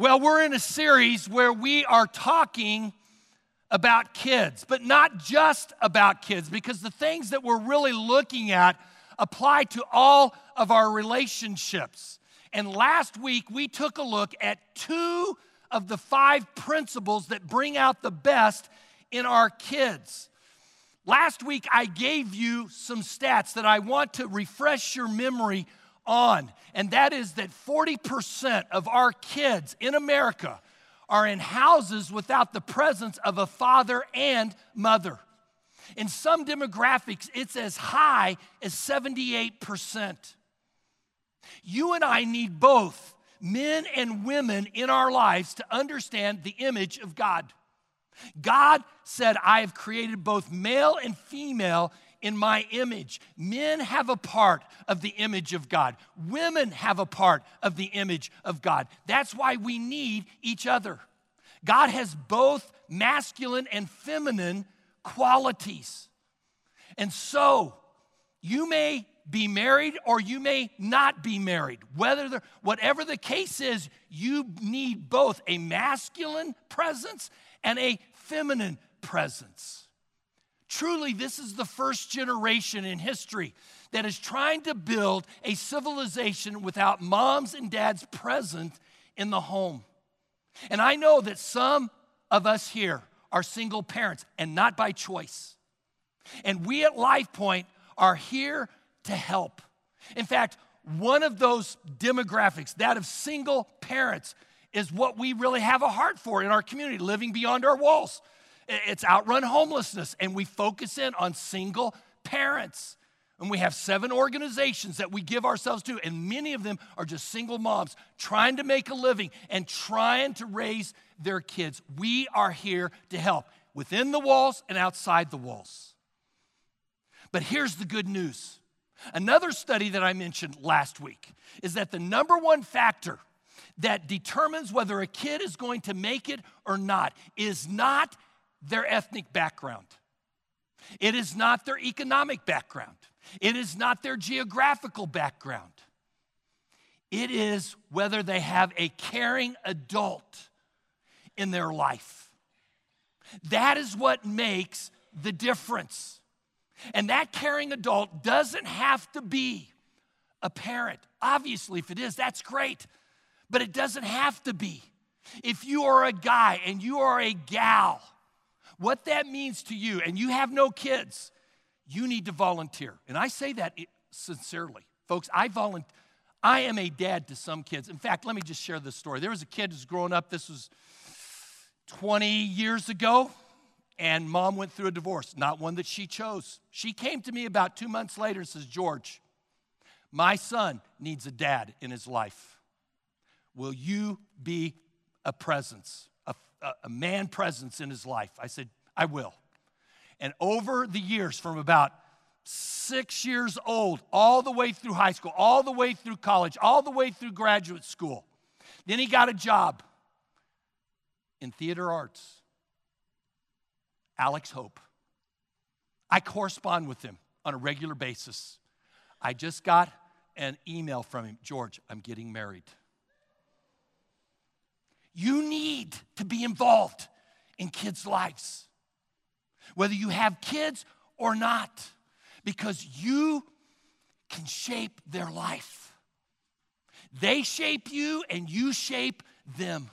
Well, we're in a series where we are talking about kids, but not just about kids, because the things that we're really looking at apply to all of our relationships. And last week, we took a look at two of the five principles that bring out the best in our kids. Last week, I gave you some stats that I want to refresh your memory on, and that is that 40% of our kids in America are in houses without the presence of a father and mother. In some demographics, it's as high as 78%. You and I need both men and women in our lives to understand the image of God. God said, I have created both male and female in my image. Men have a part of the image of God, women have a part of the image of God. That's why we need each other. God has both masculine and feminine qualities. And so, you may be married or you may not be married. Whether the, whatever the case is, you need both a masculine presence and a feminine presence. Truly, this is the first generation in history that is trying to build a civilization without moms and dads present in the home. And I know that some of us here are single parents and not by choice. And we at LifePoint are here to help. In fact, one of those demographics, that of single parents, is what we really have a heart for in our community, living beyond our walls. It's outrun homelessness, and we focus in on single parents. And we have seven organizations that we give ourselves to, and many of them are just single moms trying to make a living and trying to raise their kids. We are here to help within the walls and outside the walls. But here's the good news. Another study that I mentioned last week is that the number one factor that determines whether a kid is going to make it or not is not their ethnic background. It is not their economic background. It is not their geographical background. It is whether they have a caring adult in their life. That is what makes the difference. And that caring adult doesn't have to be a parent. Obviously, if it is, that's great, but it doesn't have to be. If you are a guy and you are a gal, what that means to you, and you have no kids, you need to volunteer. And I say that sincerely. Folks, I volunteer. I am a dad to some kids. In fact, let me just share this story. There was a kid who's growing up, this was 20 years ago, and mom went through a divorce, not one that she chose. She came to me about two months later and says, George, my son needs a dad in his life. Will you be a presence? A, man presence in his life? I said, I will. And over the years, from about six years old, all the way through high school, all the way through college, all the way through graduate school, then he got a job in theater arts. Alex Hope. I correspond with him on a regular basis. I just got an email from him George, I'm getting married. You need to be involved in kids' lives, whether you have kids or not, because you can shape their life. They shape you and you shape them.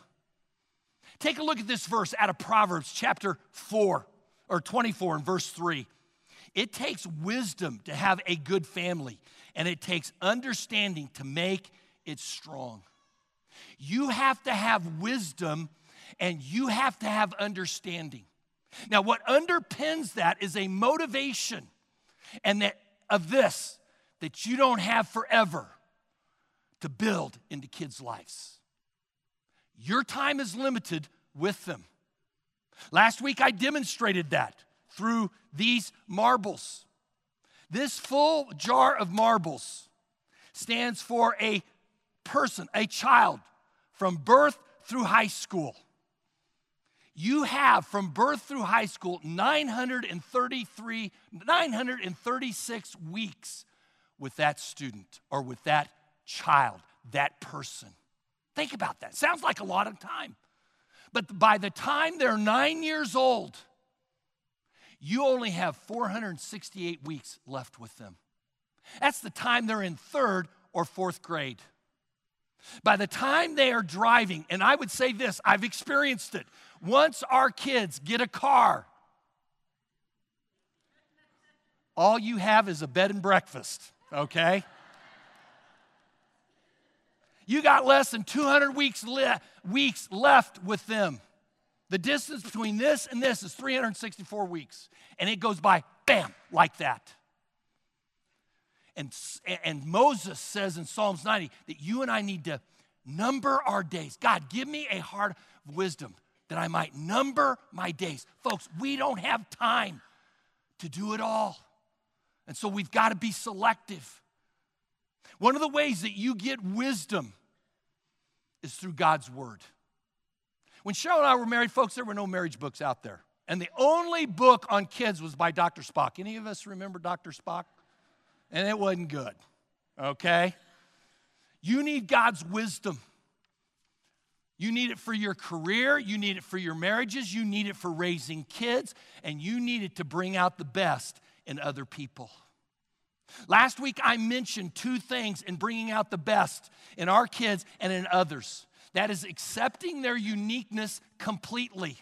Take a look at this verse out of Proverbs chapter 4 or 24 and verse 3. It takes wisdom to have a good family, and it takes understanding to make it strong. You have to have wisdom and you have to have understanding. Now, what underpins that is a motivation and that of this that you don't have forever to build into kids' lives. Your time is limited with them. Last week I demonstrated that through these marbles. This full jar of marbles stands for a person, a child, from birth through high school. You have from birth through high school 933, 936 weeks with that student or with that child, that person. Think about that. Sounds like a lot of time. But by the time they're nine years old, you only have 468 weeks left with them. That's the time they're in third or fourth grade. By the time they are driving, and I would say this, I've experienced it. Once our kids get a car, all you have is a bed and breakfast, okay? You got less than 200 weeks, le- weeks left with them. The distance between this and this is 364 weeks, and it goes by, bam, like that. And, and Moses says in Psalms 90 that you and I need to number our days. God, give me a heart of wisdom that I might number my days. Folks, we don't have time to do it all. And so we've got to be selective. One of the ways that you get wisdom is through God's word. When Cheryl and I were married, folks, there were no marriage books out there. And the only book on kids was by Dr. Spock. Any of us remember Dr. Spock? And it wasn't good, okay? You need God's wisdom. You need it for your career, you need it for your marriages, you need it for raising kids, and you need it to bring out the best in other people. Last week, I mentioned two things in bringing out the best in our kids and in others that is, accepting their uniqueness completely,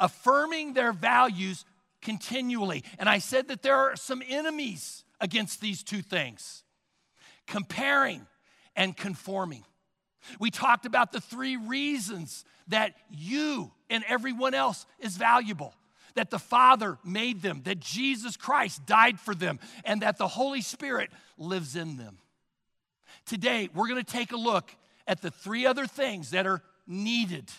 affirming their values continually. And I said that there are some enemies against these two things comparing and conforming. We talked about the three reasons that you and everyone else is valuable that the Father made them, that Jesus Christ died for them, and that the Holy Spirit lives in them. Today, we're going to take a look at the three other things that are needed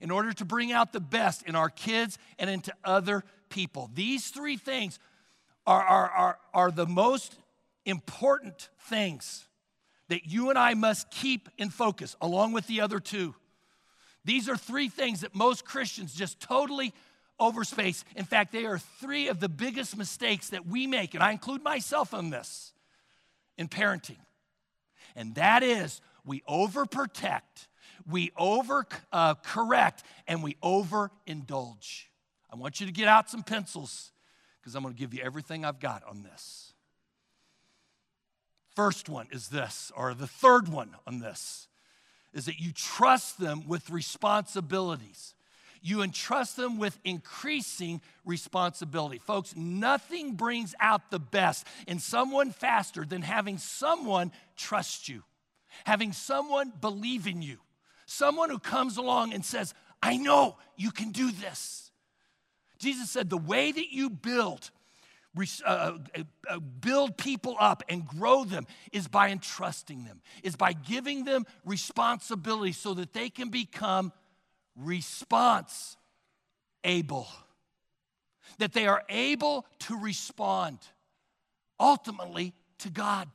in order to bring out the best in our kids and into other people. These three things are, are, are, are the most important things that you and I must keep in focus, along with the other two. These are three things that most Christians just totally overspace. In fact, they are three of the biggest mistakes that we make, and I include myself in this in parenting. And that is we overprotect, we over uh, correct, and we overindulge. I want you to get out some pencils because I'm going to give you everything I've got on this. First one is this, or the third one on this, is that you trust them with responsibilities. You entrust them with increasing responsibility. Folks, nothing brings out the best in someone faster than having someone trust you, having someone believe in you, someone who comes along and says, I know you can do this. Jesus said, The way that you build uh, uh, uh, build people up and grow them is by entrusting them, is by giving them responsibility so that they can become response able. That they are able to respond ultimately to God.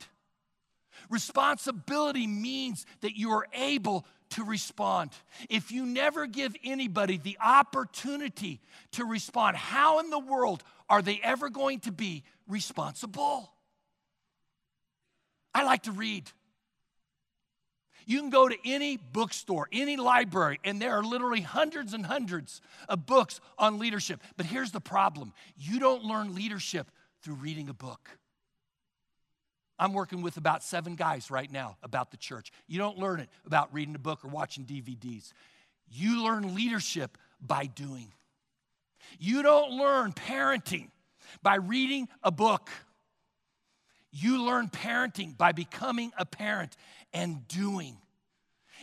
Responsibility means that you are able to respond. If you never give anybody the opportunity to respond, how in the world are they ever going to be responsible? I like to read. You can go to any bookstore, any library, and there are literally hundreds and hundreds of books on leadership. But here's the problem you don't learn leadership through reading a book. I'm working with about seven guys right now about the church. You don't learn it about reading a book or watching DVDs. You learn leadership by doing. You don't learn parenting by reading a book. You learn parenting by becoming a parent and doing.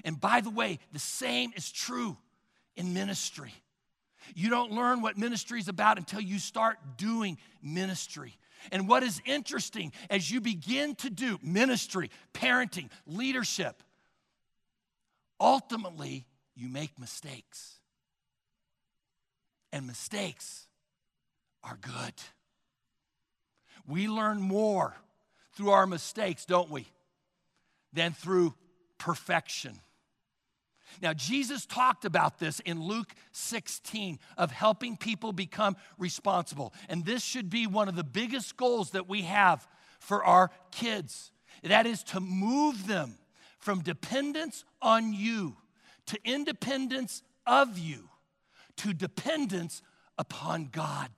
And by the way, the same is true in ministry. You don't learn what ministry is about until you start doing ministry. And what is interesting as you begin to do ministry, parenting, leadership, ultimately you make mistakes. And mistakes are good. We learn more through our mistakes, don't we, than through perfection. Now, Jesus talked about this in Luke 16 of helping people become responsible. And this should be one of the biggest goals that we have for our kids. That is to move them from dependence on you to independence of you to dependence upon God.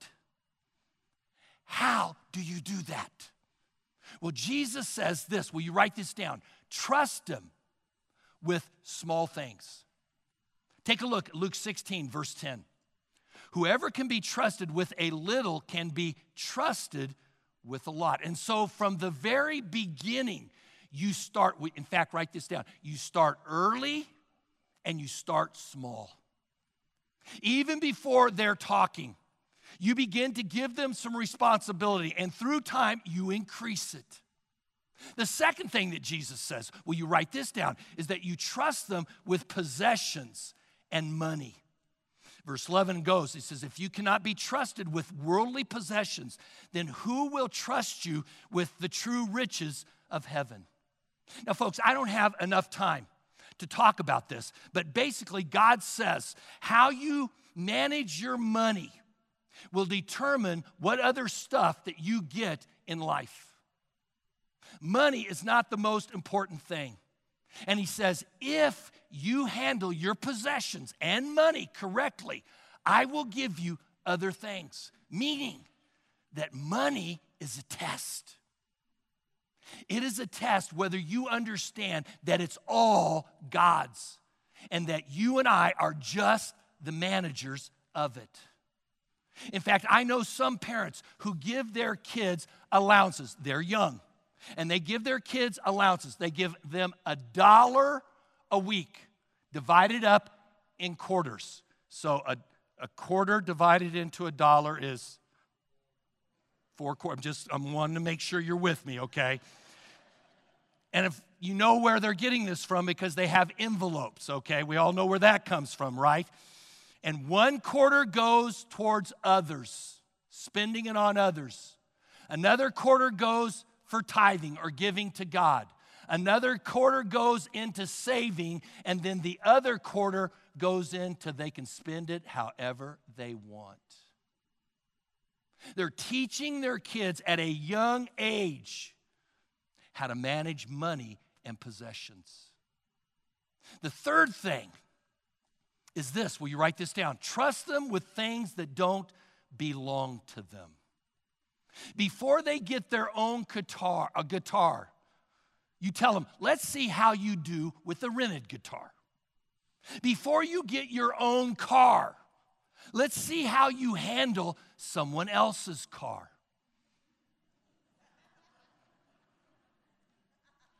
How do you do that? Well, Jesus says this. Will you write this down? Trust Him with small things. Take a look at Luke 16, verse 10. Whoever can be trusted with a little can be trusted with a lot. And so, from the very beginning, you start, in fact, write this down. You start early and you start small. Even before they're talking, you begin to give them some responsibility, and through time, you increase it. The second thing that Jesus says, will you write this down, is that you trust them with possessions and money. Verse 11 goes, it says, If you cannot be trusted with worldly possessions, then who will trust you with the true riches of heaven? Now, folks, I don't have enough time to talk about this, but basically, God says how you manage your money will determine what other stuff that you get in life. Money is not the most important thing. And he says, if you handle your possessions and money correctly, I will give you other things. Meaning that money is a test. It is a test whether you understand that it's all God's and that you and I are just the managers of it. In fact, I know some parents who give their kids allowances. They're young and they give their kids allowances. They give them a dollar a week divided up in quarters. So a, a quarter divided into a dollar is four quarters. I'm just, I'm wanting to make sure you're with me, okay? And if you know where they're getting this from because they have envelopes, okay? We all know where that comes from, right? And one quarter goes towards others, spending it on others. Another quarter goes for tithing or giving to God. Another quarter goes into saving, and then the other quarter goes into they can spend it however they want. They're teaching their kids at a young age how to manage money and possessions. The third thing is this will you write this down? Trust them with things that don't belong to them. Before they get their own guitar, a guitar, you tell them, let's see how you do with the rented guitar. Before you get your own car, let's see how you handle someone else's car.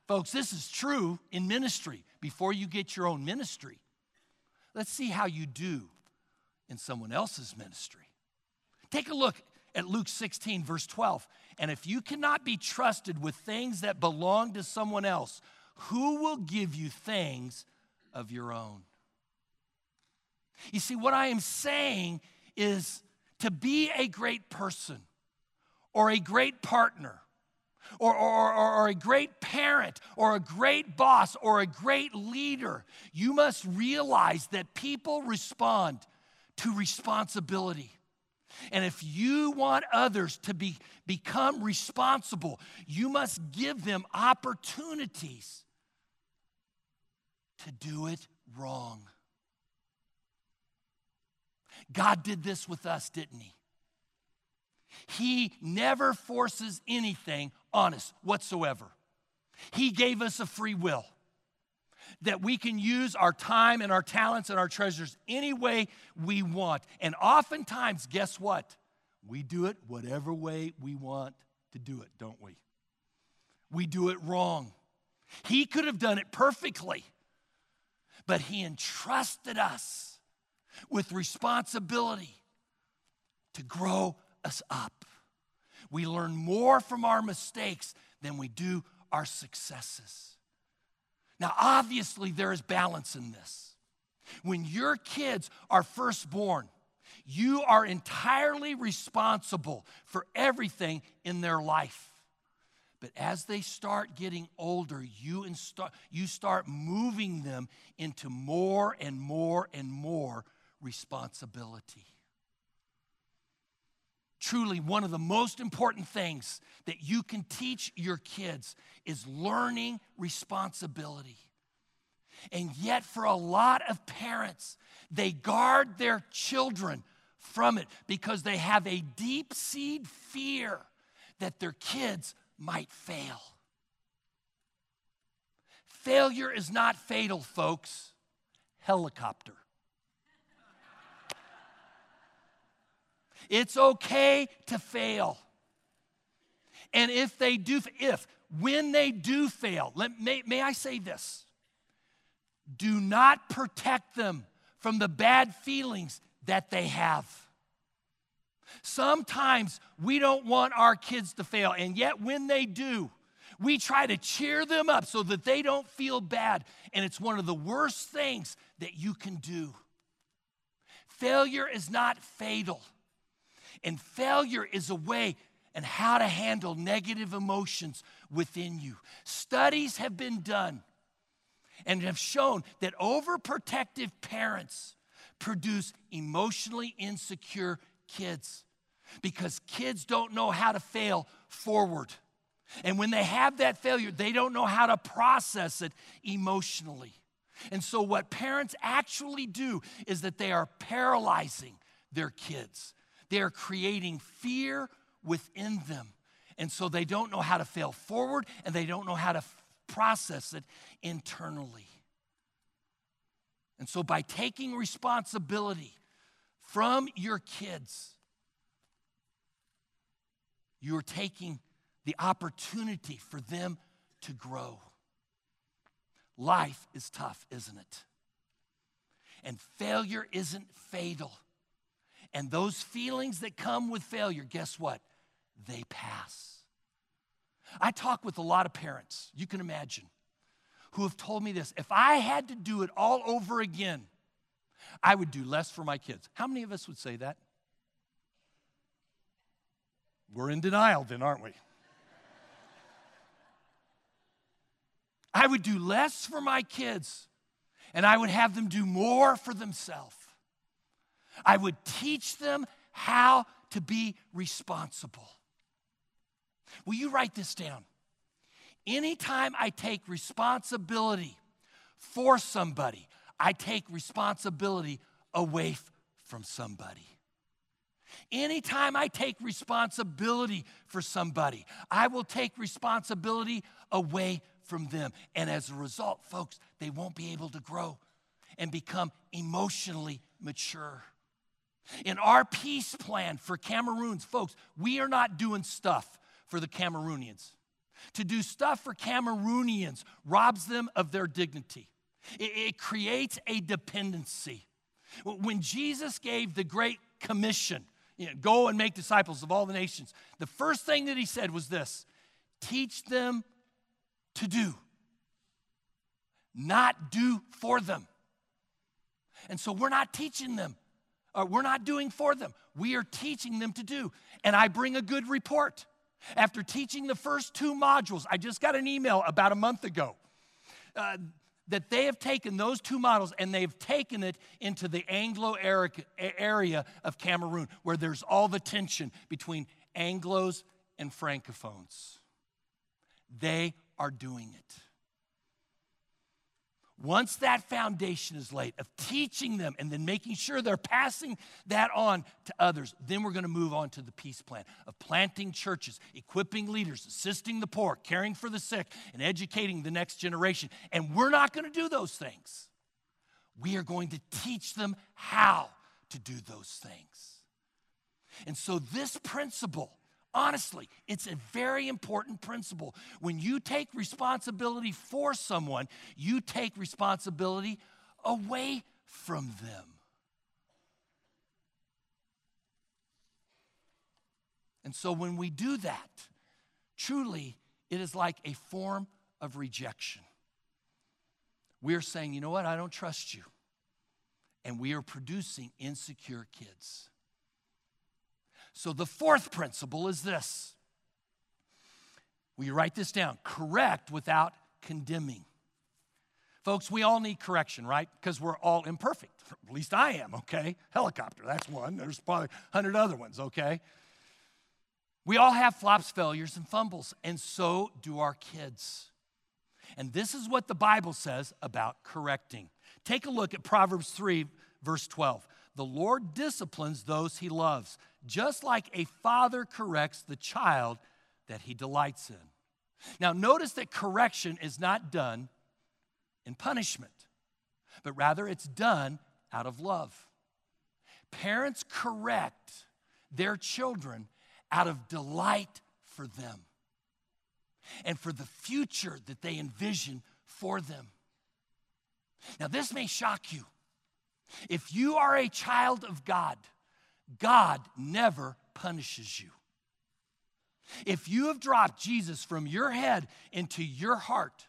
Folks, this is true in ministry. Before you get your own ministry, let's see how you do in someone else's ministry. Take a look at Luke 16, verse 12. And if you cannot be trusted with things that belong to someone else, who will give you things of your own? You see, what I am saying is to be a great person or a great partner or, or, or, or, a great parent or a great boss or a great leader, you must realize that people respond to responsibility. And if you want others to be, become responsible, you must give them opportunities to do it wrong. God did this with us, didn't He? He never forces anything on us whatsoever. He gave us a free will that we can use our time and our talents and our treasures any way we want. And oftentimes, guess what? We do it whatever way we want to do it, don't we? We do it wrong. He could have done it perfectly, but He entrusted us with responsibility to grow us up. We learn more from our mistakes than we do our successes. Now, obviously, there is balance in this. When your kids are first born, you are entirely responsible for everything in their life. But as they start getting older, you, insta- you start moving them into more and more and more responsibility. Truly, one of the most important things that you can teach your kids is learning responsibility. And yet, for a lot of parents, they guard their children from it because they have a deep seed fear that their kids might fail. Failure is not fatal, folks. Helicopter. It's okay to fail. And if they do, if, when they do fail, let, may, may I say this? Do not protect them from the bad feelings that they have. Sometimes we don't want our kids to fail, and yet when they do, we try to cheer them up so that they don't feel bad. And it's one of the worst things that you can do. Failure is not fatal, and failure is a way and how to handle negative emotions within you. Studies have been done and have shown that overprotective parents produce emotionally insecure kids because kids don't know how to fail forward. And when they have that failure, they don't know how to process it emotionally. And so, what parents actually do is that they are paralyzing their kids. They are creating fear within them. And so, they don't know how to fail forward and they don't know how to f- process it internally. And so, by taking responsibility from your kids, you're taking the opportunity for them to grow. Life is tough, isn't it? And failure isn't fatal. And those feelings that come with failure, guess what? They pass. I talk with a lot of parents, you can imagine, who have told me this if I had to do it all over again, I would do less for my kids. How many of us would say that? We're in denial, then, aren't we? I would do less for my kids and I would have them do more for themselves. I would teach them how to be responsible. Will you write this down? Anytime I take responsibility for somebody, I take responsibility away from somebody. Anytime I take responsibility for somebody, I will take responsibility away from them. And as a result, folks, they won't be able to grow and become emotionally mature. In our peace plan for Cameroons, folks, we are not doing stuff for the Cameroonians. To do stuff for Cameroonians robs them of their dignity, it, it creates a dependency. When Jesus gave the Great Commission, you know, go and make disciples of all the nations, the first thing that he said was this teach them to do, not do for them. And so we're not teaching them, or we're not doing for them. We are teaching them to do. And I bring a good report. After teaching the first two modules, I just got an email about a month ago uh, that they have taken those two models and they've taken it into the Anglo area of Cameroon where there's all the tension between Anglos and Francophones. They are doing it. Once that foundation is laid of teaching them and then making sure they're passing that on to others, then we're going to move on to the peace plan of planting churches, equipping leaders, assisting the poor, caring for the sick, and educating the next generation. And we're not going to do those things. We are going to teach them how to do those things. And so, this principle Honestly, it's a very important principle. When you take responsibility for someone, you take responsibility away from them. And so when we do that, truly, it is like a form of rejection. We are saying, you know what, I don't trust you. And we are producing insecure kids. So the fourth principle is this. Will you write this down? Correct without condemning. Folks, we all need correction, right? Because we're all imperfect. At least I am, okay? Helicopter, that's one. There's probably a hundred other ones, okay? We all have flops, failures, and fumbles, and so do our kids. And this is what the Bible says about correcting. Take a look at Proverbs 3, verse 12. The Lord disciplines those he loves, just like a father corrects the child that he delights in. Now, notice that correction is not done in punishment, but rather it's done out of love. Parents correct their children out of delight for them and for the future that they envision for them. Now, this may shock you. If you are a child of God, God never punishes you. If you have dropped Jesus from your head into your heart,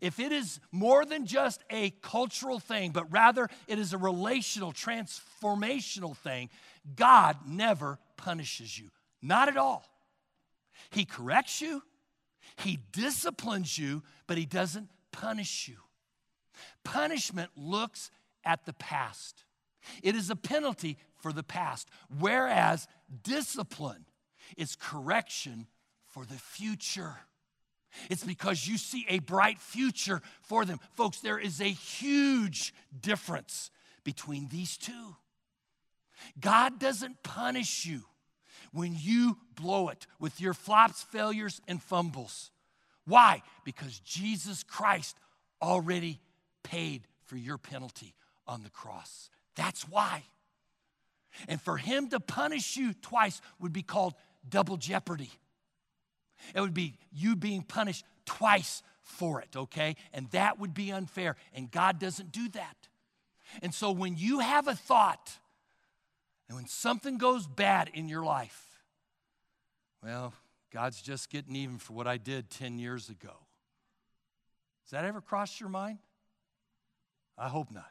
if it is more than just a cultural thing, but rather it is a relational, transformational thing, God never punishes you. Not at all. He corrects you, He disciplines you, but He doesn't punish you. Punishment looks at the past, it is a penalty for the past, whereas discipline is correction for the future. It's because you see a bright future for them. Folks, there is a huge difference between these two. God doesn't punish you when you blow it with your flops, failures, and fumbles. Why? Because Jesus Christ already paid for your penalty on the cross. That's why. And for him to punish you twice would be called double jeopardy. It would be you being punished twice for it, okay? And that would be unfair. And God doesn't do that. And so when you have a thought, and when something goes bad in your life, well, God's just getting even for what I did 10 years ago. Has that ever crossed your mind? I hope not,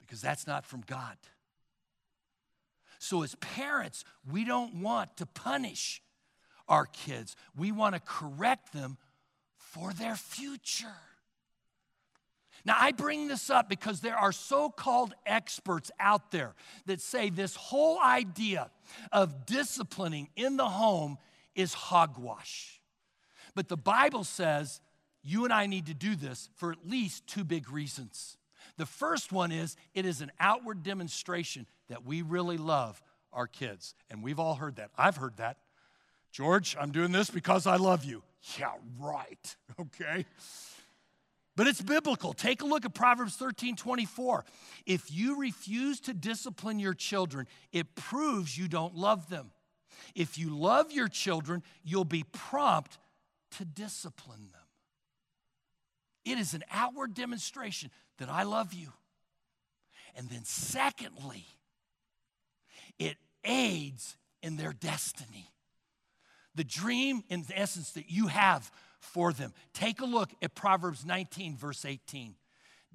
because that's not from God. So, as parents, we don't want to punish our kids, we want to correct them for their future. Now, I bring this up because there are so called experts out there that say this whole idea of disciplining in the home is hogwash. But the Bible says you and I need to do this for at least two big reasons. The first one is it is an outward demonstration that we really love our kids. And we've all heard that. I've heard that. George, I'm doing this because I love you. Yeah, right. Okay. But it's biblical. Take a look at Proverbs 13 24. If you refuse to discipline your children, it proves you don't love them. If you love your children, you'll be prompt to discipline them. It is an outward demonstration that I love you. And then, secondly, it aids in their destiny. The dream, in essence, that you have for them. Take a look at Proverbs 19, verse 18.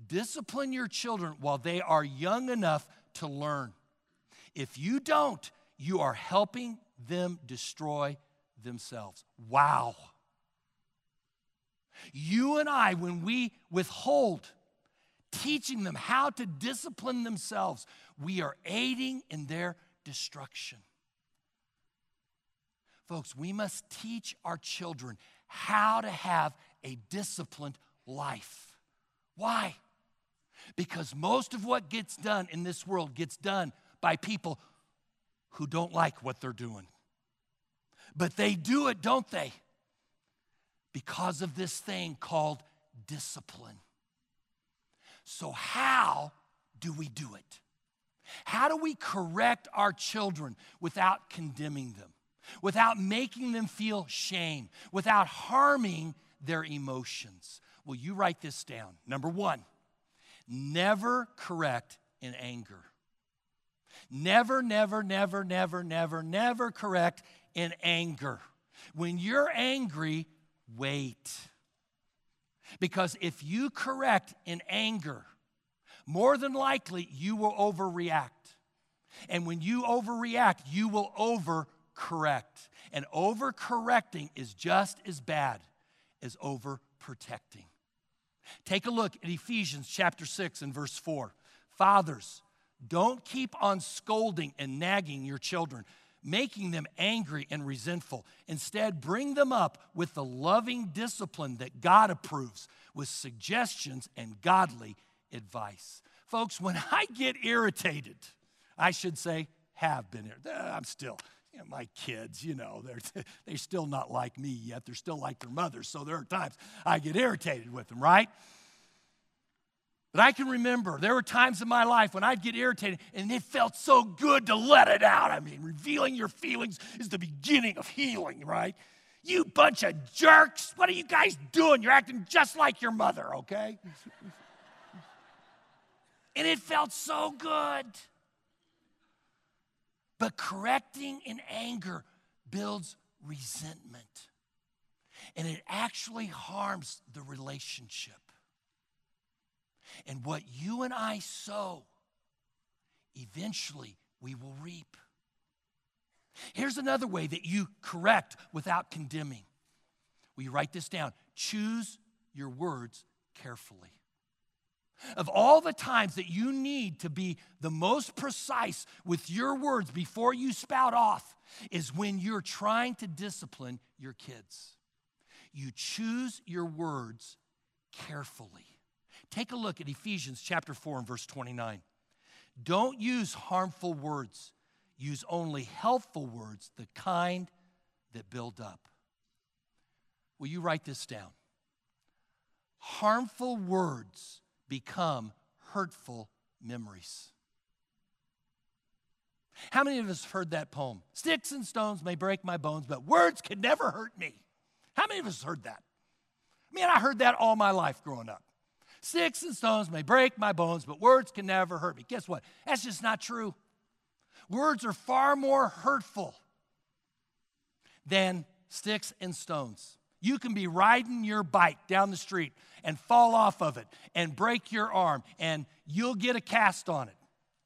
Discipline your children while they are young enough to learn. If you don't, you are helping them destroy themselves. Wow. You and I, when we withhold teaching them how to discipline themselves, we are aiding in their destruction. Folks, we must teach our children how to have a disciplined life. Why? Because most of what gets done in this world gets done by people who don't like what they're doing. But they do it, don't they? Because of this thing called discipline. So, how do we do it? How do we correct our children without condemning them, without making them feel shame, without harming their emotions? Well, you write this down. Number one, never correct in anger. Never, never, never, never, never, never correct in anger. When you're angry, wait. Because if you correct in anger, more than likely you will overreact. And when you overreact, you will overcorrect. And overcorrecting is just as bad as overprotecting. Take a look at Ephesians chapter 6 and verse 4. Fathers, don't keep on scolding and nagging your children making them angry and resentful. Instead, bring them up with the loving discipline that God approves, with suggestions and godly advice. Folks, when I get irritated, I should say, have been here. Uh, I'm still, you know, my kids, you know, they're, they're still not like me yet. They're still like their mothers. So there are times I get irritated with them, right? But I can remember there were times in my life when I'd get irritated and it felt so good to let it out. I mean, revealing your feelings is the beginning of healing, right? You bunch of jerks, what are you guys doing? You're acting just like your mother, okay? and it felt so good. But correcting in anger builds resentment, and it actually harms the relationship. And what you and I sow, eventually we will reap. Here's another way that you correct without condemning. Will you write this down? Choose your words carefully. Of all the times that you need to be the most precise with your words before you spout off, is when you're trying to discipline your kids. You choose your words carefully. Take a look at Ephesians chapter 4 and verse 29. Don't use harmful words, use only helpful words, the kind that build up. Will you write this down? Harmful words become hurtful memories. How many of us have heard that poem? Sticks and stones may break my bones, but words can never hurt me. How many of us heard that? I mean, I heard that all my life growing up. Sticks and stones may break my bones, but words can never hurt me. Guess what? That's just not true. Words are far more hurtful than sticks and stones. You can be riding your bike down the street and fall off of it and break your arm, and you'll get a cast on it.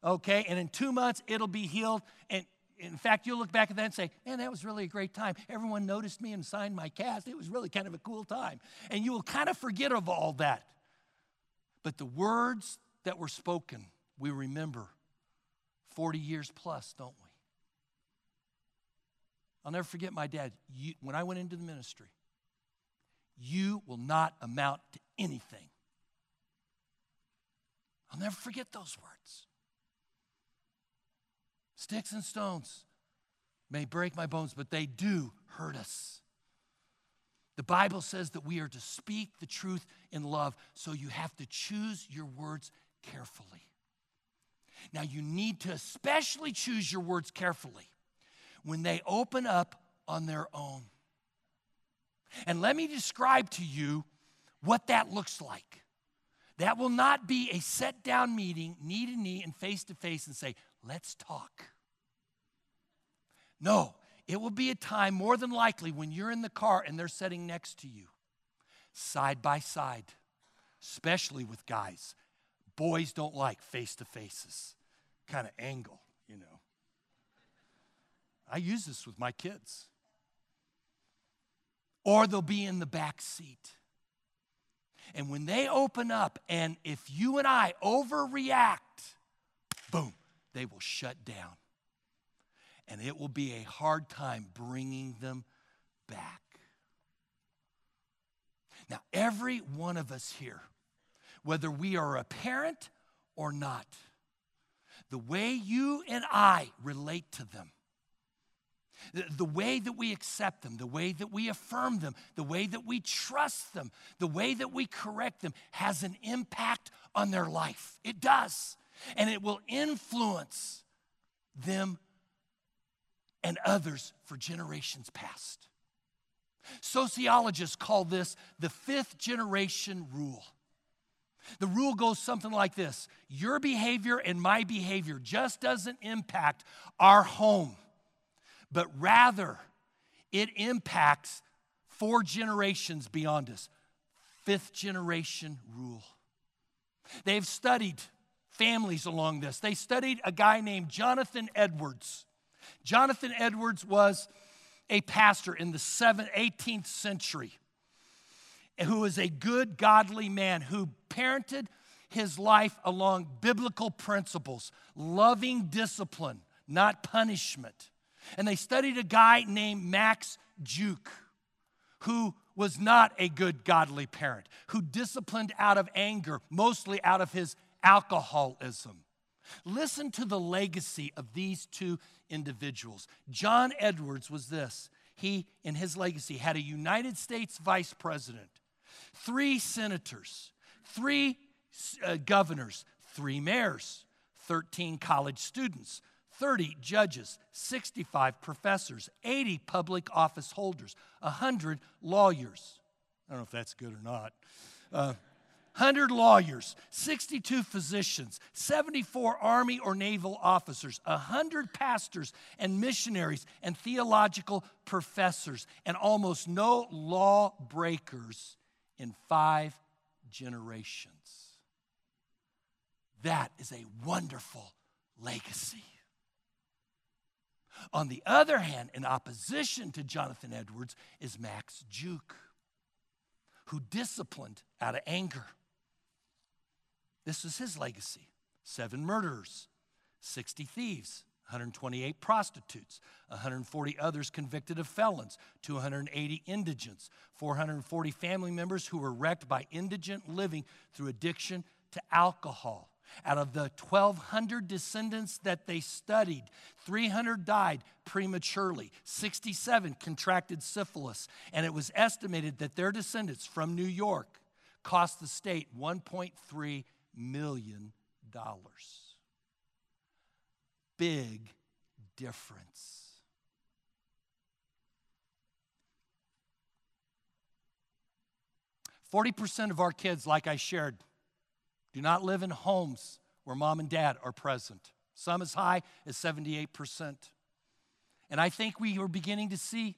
Okay? And in two months, it'll be healed. And in fact, you'll look back at that and say, Man, that was really a great time. Everyone noticed me and signed my cast. It was really kind of a cool time. And you will kind of forget of all that. But the words that were spoken, we remember 40 years plus, don't we? I'll never forget my dad. You, when I went into the ministry, you will not amount to anything. I'll never forget those words. Sticks and stones may break my bones, but they do hurt us. The Bible says that we are to speak the truth in love, so you have to choose your words carefully. Now, you need to especially choose your words carefully when they open up on their own. And let me describe to you what that looks like. That will not be a set down meeting, knee to knee and face to face, and say, let's talk. No, it will be a time more than likely when you're in the car and they're sitting next to you, side by side, especially with guys. Boys don't like face to faces, kind of angle, you know. I use this with my kids. Or they'll be in the back seat. And when they open up, and if you and I overreact, boom, they will shut down and it will be a hard time bringing them back. Now, every one of us here, whether we are a parent or not, the way you and I relate to them, the, way that we accept them, the way that we affirm them, the way that we trust them, the way that we correct them has an impact on their life. It does. And it will influence them and others for generations past. Sociologists call this the fifth generation rule. The rule goes something like this Your behavior and my behavior just doesn't impact our home, but rather it impacts four generations beyond us. Fifth generation rule. They've studied families along this. They studied a guy named Jonathan Edwards. Jonathan Edwards was a pastor in the 7th, 18th century who was a good, godly man who parented his life along biblical principles, loving discipline, not punishment. And they studied a guy named Max Juke, who was not a good godly parent, who disciplined out of anger, mostly out of his alcoholism. Listen to the legacy of these two individuals. John Edwards was this. He, in his legacy, had a United States vice president, three senators, three uh, governors, three mayors, 13 college students, 30 judges, 65 professors, 80 public office holders, 100 lawyers. I don't know if that's good or not. Uh, 100 lawyers, 62 physicians, 74 Army or Naval officers, 100 pastors and missionaries and theological professors, and almost no law breakers in five generations. That is a wonderful legacy. On the other hand, in opposition to Jonathan Edwards, is Max Juke, who disciplined out of anger. This was his legacy seven murderers, 60 thieves, 128 prostitutes, 140 others convicted of felons, 280 indigents, 440 family members who were wrecked by indigent living through addiction to alcohol. Out of the 1,200 descendants that they studied, 300 died prematurely, 67 contracted syphilis, and it was estimated that their descendants from New York cost the state 1.3 million dollars. Big difference. Forty percent of our kids, like I shared, do not live in homes where mom and dad are present. Some as high as 78%. And I think we are beginning to see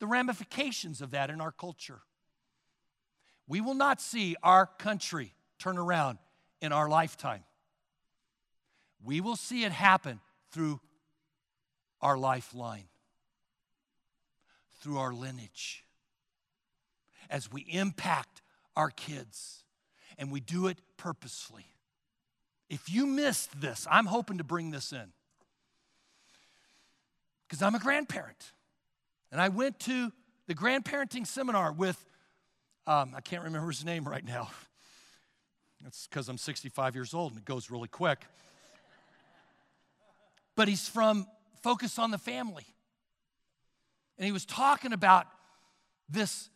the ramifications of that in our culture. We will not see our country turn around in our lifetime. We will see it happen through our lifeline, through our lineage, as we impact our kids and we do it purposefully. If you missed this, I'm hoping to bring this in. Because I'm a grandparent. And I went to the grandparenting seminar with, um, I can't remember his name right now. That's because I'm 65 years old and it goes really quick. but he's from Focus on the Family. And he was talking about this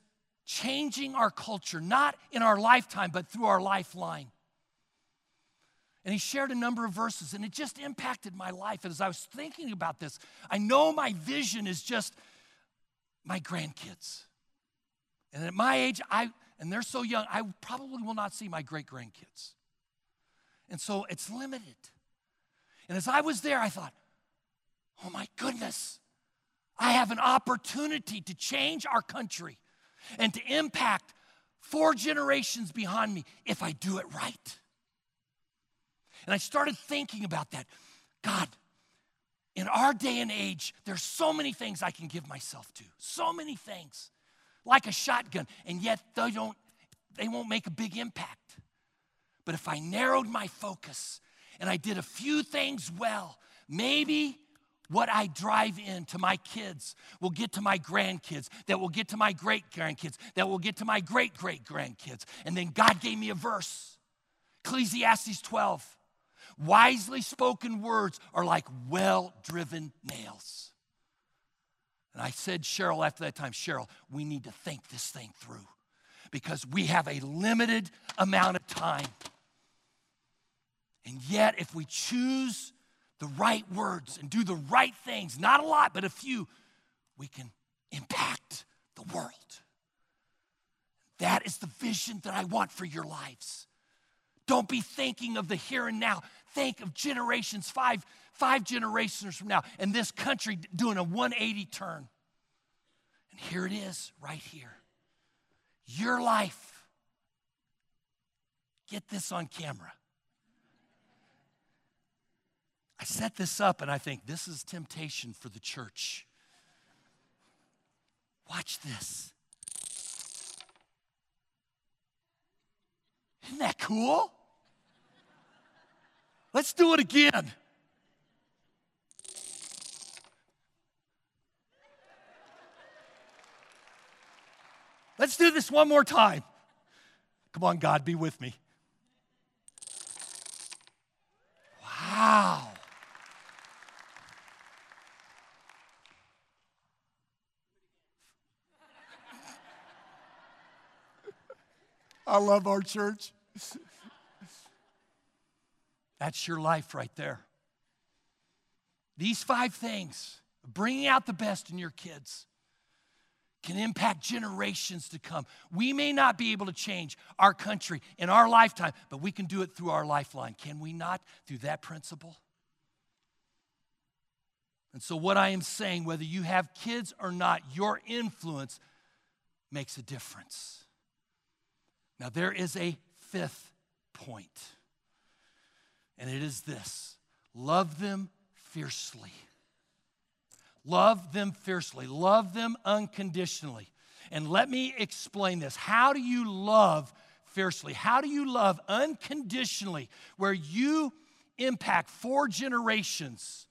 changing our culture, not in our lifetime, but through our lifeline. And he shared a number of verses, and it just impacted my life. And as I was thinking about this, I know my vision is just my grandkids. And at my age, I and they're so young, I probably will not see my great grandkids. And so it's limited. And as I was there, I thought, oh my goodness, I have an opportunity to change our country and to impact four generations behind me if I do it right. And I started thinking about that. God, in our day and age, there's so many things I can give myself to. So many things. Like a shotgun, and yet they don't they won't make a big impact. But if I narrowed my focus and I did a few things well, maybe what I drive in to my kids will get to my grandkids, that will get to my great grandkids, that will get to my great great grandkids. And then God gave me a verse Ecclesiastes 12. Wisely spoken words are like well driven nails. And I said, Cheryl, after that time, Cheryl, we need to think this thing through because we have a limited amount of time. And yet, if we choose the right words and do the right things, not a lot, but a few, we can impact the world. That is the vision that I want for your lives. Don't be thinking of the here and now. Think of generations, five, five generations from now, and this country doing a 180 turn. And here it is, right here. Your life. Get this on camera. I set this up and I think this is temptation for the church. Watch this. Isn't that cool? Let's do it again. Let's do this one more time. Come on, God, be with me. Wow. I love our church. That's your life right there. These five things, bringing out the best in your kids, can impact generations to come. We may not be able to change our country in our lifetime, but we can do it through our lifeline. Can we not? Through that principle? And so, what I am saying, whether you have kids or not, your influence makes a difference. Now, there is a fifth point, and it is this love them fiercely. Love them fiercely. Love them unconditionally. And let me explain this. How do you love fiercely? How do you love unconditionally where you impact four generations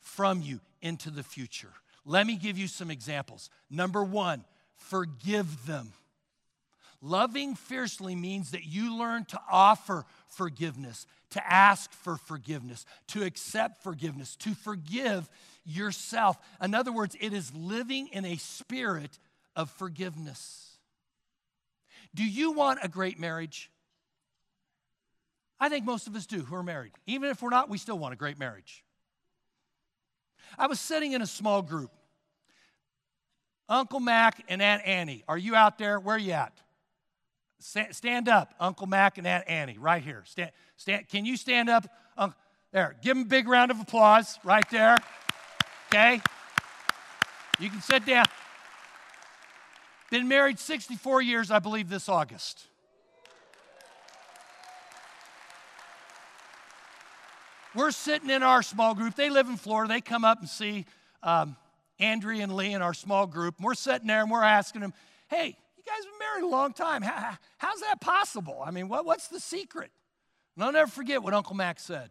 from you into the future? Let me give you some examples. Number one, forgive them. Loving fiercely means that you learn to offer forgiveness, to ask for forgiveness, to accept forgiveness, to forgive yourself. In other words, it is living in a spirit of forgiveness. Do you want a great marriage? I think most of us do who are married. Even if we're not, we still want a great marriage. I was sitting in a small group. Uncle Mac and Aunt Annie, are you out there? Where are you at? Stand up, Uncle Mac and Aunt Annie, right here. Stand, stand, can you stand up? there, give them a big round of applause right there. Okay? You can sit down. Been married 64 years, I believe, this August. We're sitting in our small group. They live in Florida. They come up and see um, Andrea and Lee in our small group. And we're sitting there and we're asking them, hey, guys been married a long time. How, how's that possible? I mean, what, what's the secret? And I'll never forget what Uncle Mac said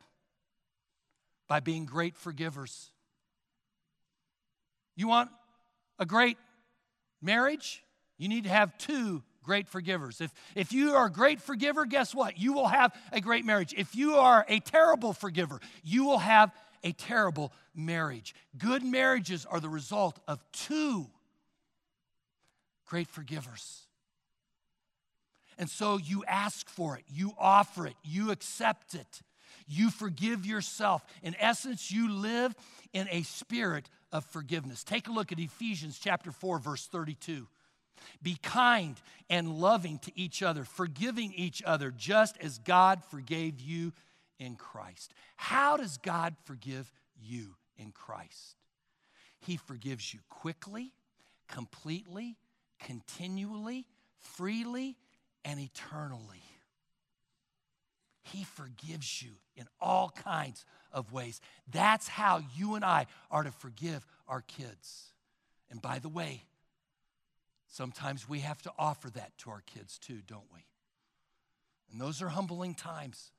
by being great forgivers. You want a great marriage? You need to have two great forgivers. If, if you are a great forgiver, guess what? You will have a great marriage. If you are a terrible forgiver, you will have a terrible marriage. Good marriages are the result of two great forgivers. And so you ask for it, you offer it, you accept it, you forgive yourself. In essence, you live in a spirit of forgiveness. Take a look at Ephesians chapter 4 verse 32. Be kind and loving to each other, forgiving each other just as God forgave you in Christ. How does God forgive you in Christ? He forgives you quickly, completely, continually, freely, and eternally. He forgives you in all kinds of ways. That's how you and I are to forgive our kids. And by the way, sometimes we have to offer that to our kids too, don't we? And those are humbling times.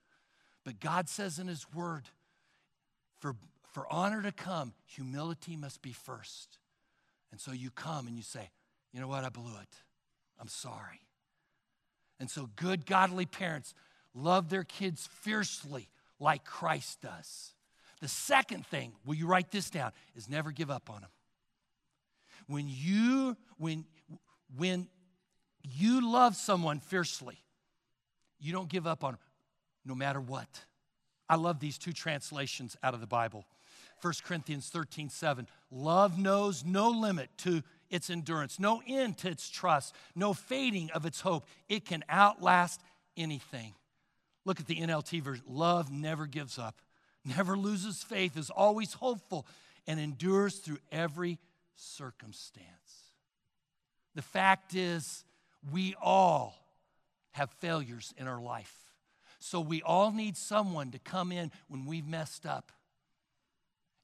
But God says in His Word, for, for honor to come, humility must be first. And so you come and you say, you know what, I blew it. I'm sorry. And so good, godly parents love their kids fiercely like Christ does. The second thing, will you write this down, is never give up on them. When you, when, when you love someone fiercely, you don't give up on them no matter what. I love these two translations out of the Bible. 1 Corinthians 13, 7. Love knows no limit to its endurance, no end to its trust, no fading of its hope. It can outlast anything. Look at the NLT version. Love never gives up, never loses faith, is always hopeful, and endures through every circumstance. The fact is, we all have failures in our life. So we all need someone to come in when we've messed up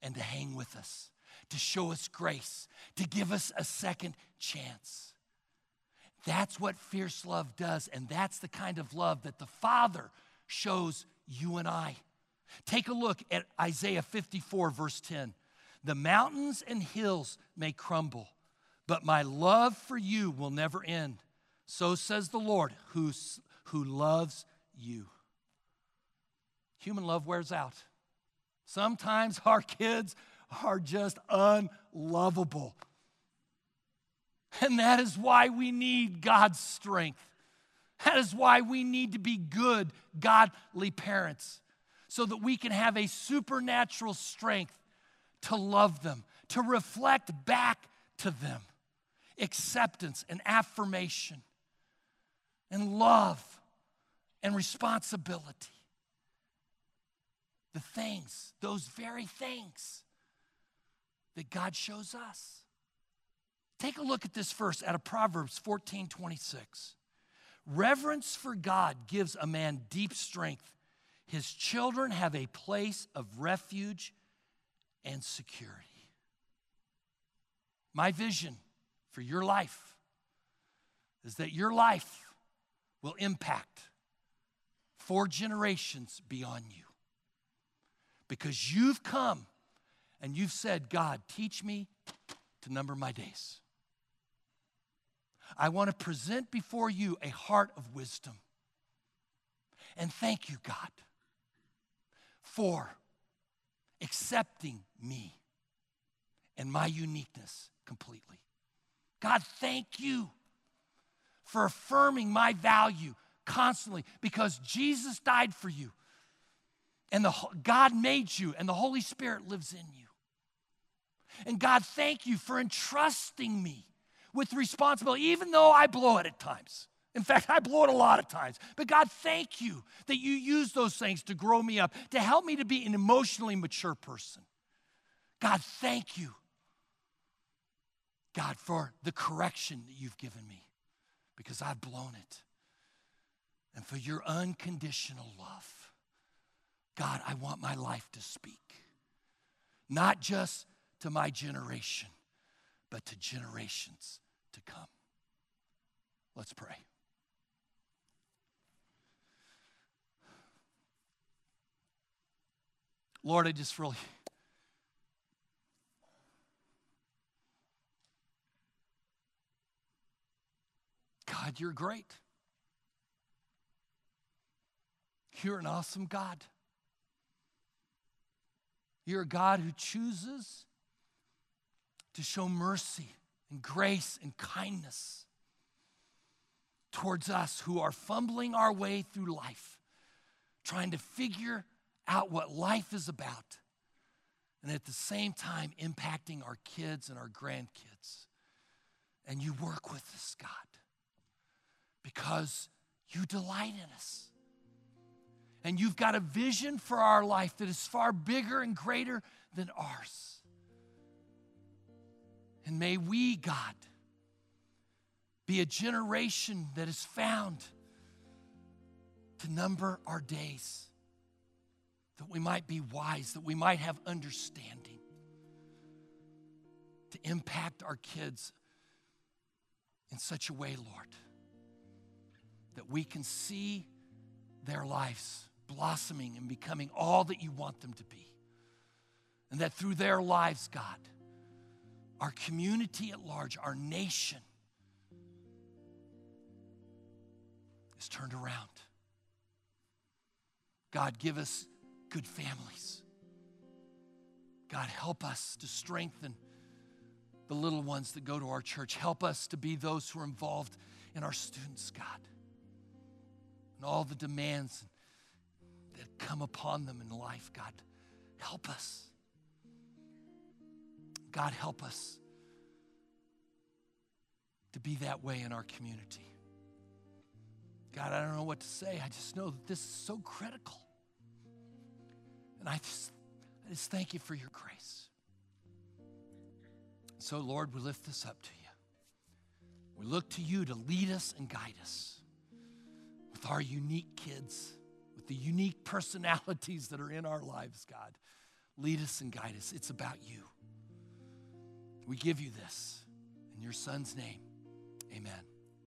and to hang with us, to show us grace, to give us a second chance. That's what fierce love does, and that's the kind of love that the Father shows you and I. Take a look at Isaiah 54, verse 10. The mountains and hills may crumble, but my love for you will never end. So says the Lord, who, who loves you. Human love wears out. Sometimes our kids are just unlovable. And that is why we need God's strength. That is why we need to be good, godly parents, so that we can have a supernatural strength to love them, to reflect back to them acceptance and affirmation and love and responsibility. The things, those very things that God shows us. Take a look at this verse out of Proverbs 14 26. Reverence for God gives a man deep strength. His children have a place of refuge and security. My vision for your life is that your life will impact four generations beyond you. Because you've come and you've said, God, teach me to number my days. I want to present before you a heart of wisdom. And thank you, God, for accepting me and my uniqueness completely. God, thank you for affirming my value constantly because Jesus died for you. And the, God made you, and the Holy Spirit lives in you. And God, thank you for entrusting me with responsibility, even though I blow it at times. In fact, I blow it a lot of times. But God, thank you that you use those things to grow me up, to help me to be an emotionally mature person. God, thank you God, for the correction that you've given me because I've blown it. And for your unconditional love. God, I want my life to speak, not just to my generation, but to generations to come. Let's pray. Lord, I just really God, you're great. You're an awesome God. You're a God who chooses to show mercy and grace and kindness towards us who are fumbling our way through life, trying to figure out what life is about, and at the same time impacting our kids and our grandkids. And you work with us, God because you delight in us. And you've got a vision for our life that is far bigger and greater than ours. And may we, God, be a generation that is found to number our days, that we might be wise, that we might have understanding, to impact our kids in such a way, Lord that we can see their lives blossoming and becoming all that you want them to be. And that through their lives, God, our community at large, our nation, is turned around. God, give us good families. God, help us to strengthen the little ones that go to our church. Help us to be those who are involved in our students, God and all the demands that come upon them in life. God, help us. God, help us to be that way in our community. God, I don't know what to say. I just know that this is so critical. And I just, I just thank you for your grace. So, Lord, we lift this up to you. We look to you to lead us and guide us with our unique kids, with the unique personalities that are in our lives, God. Lead us and guide us. It's about you. We give you this in your son's name. Amen.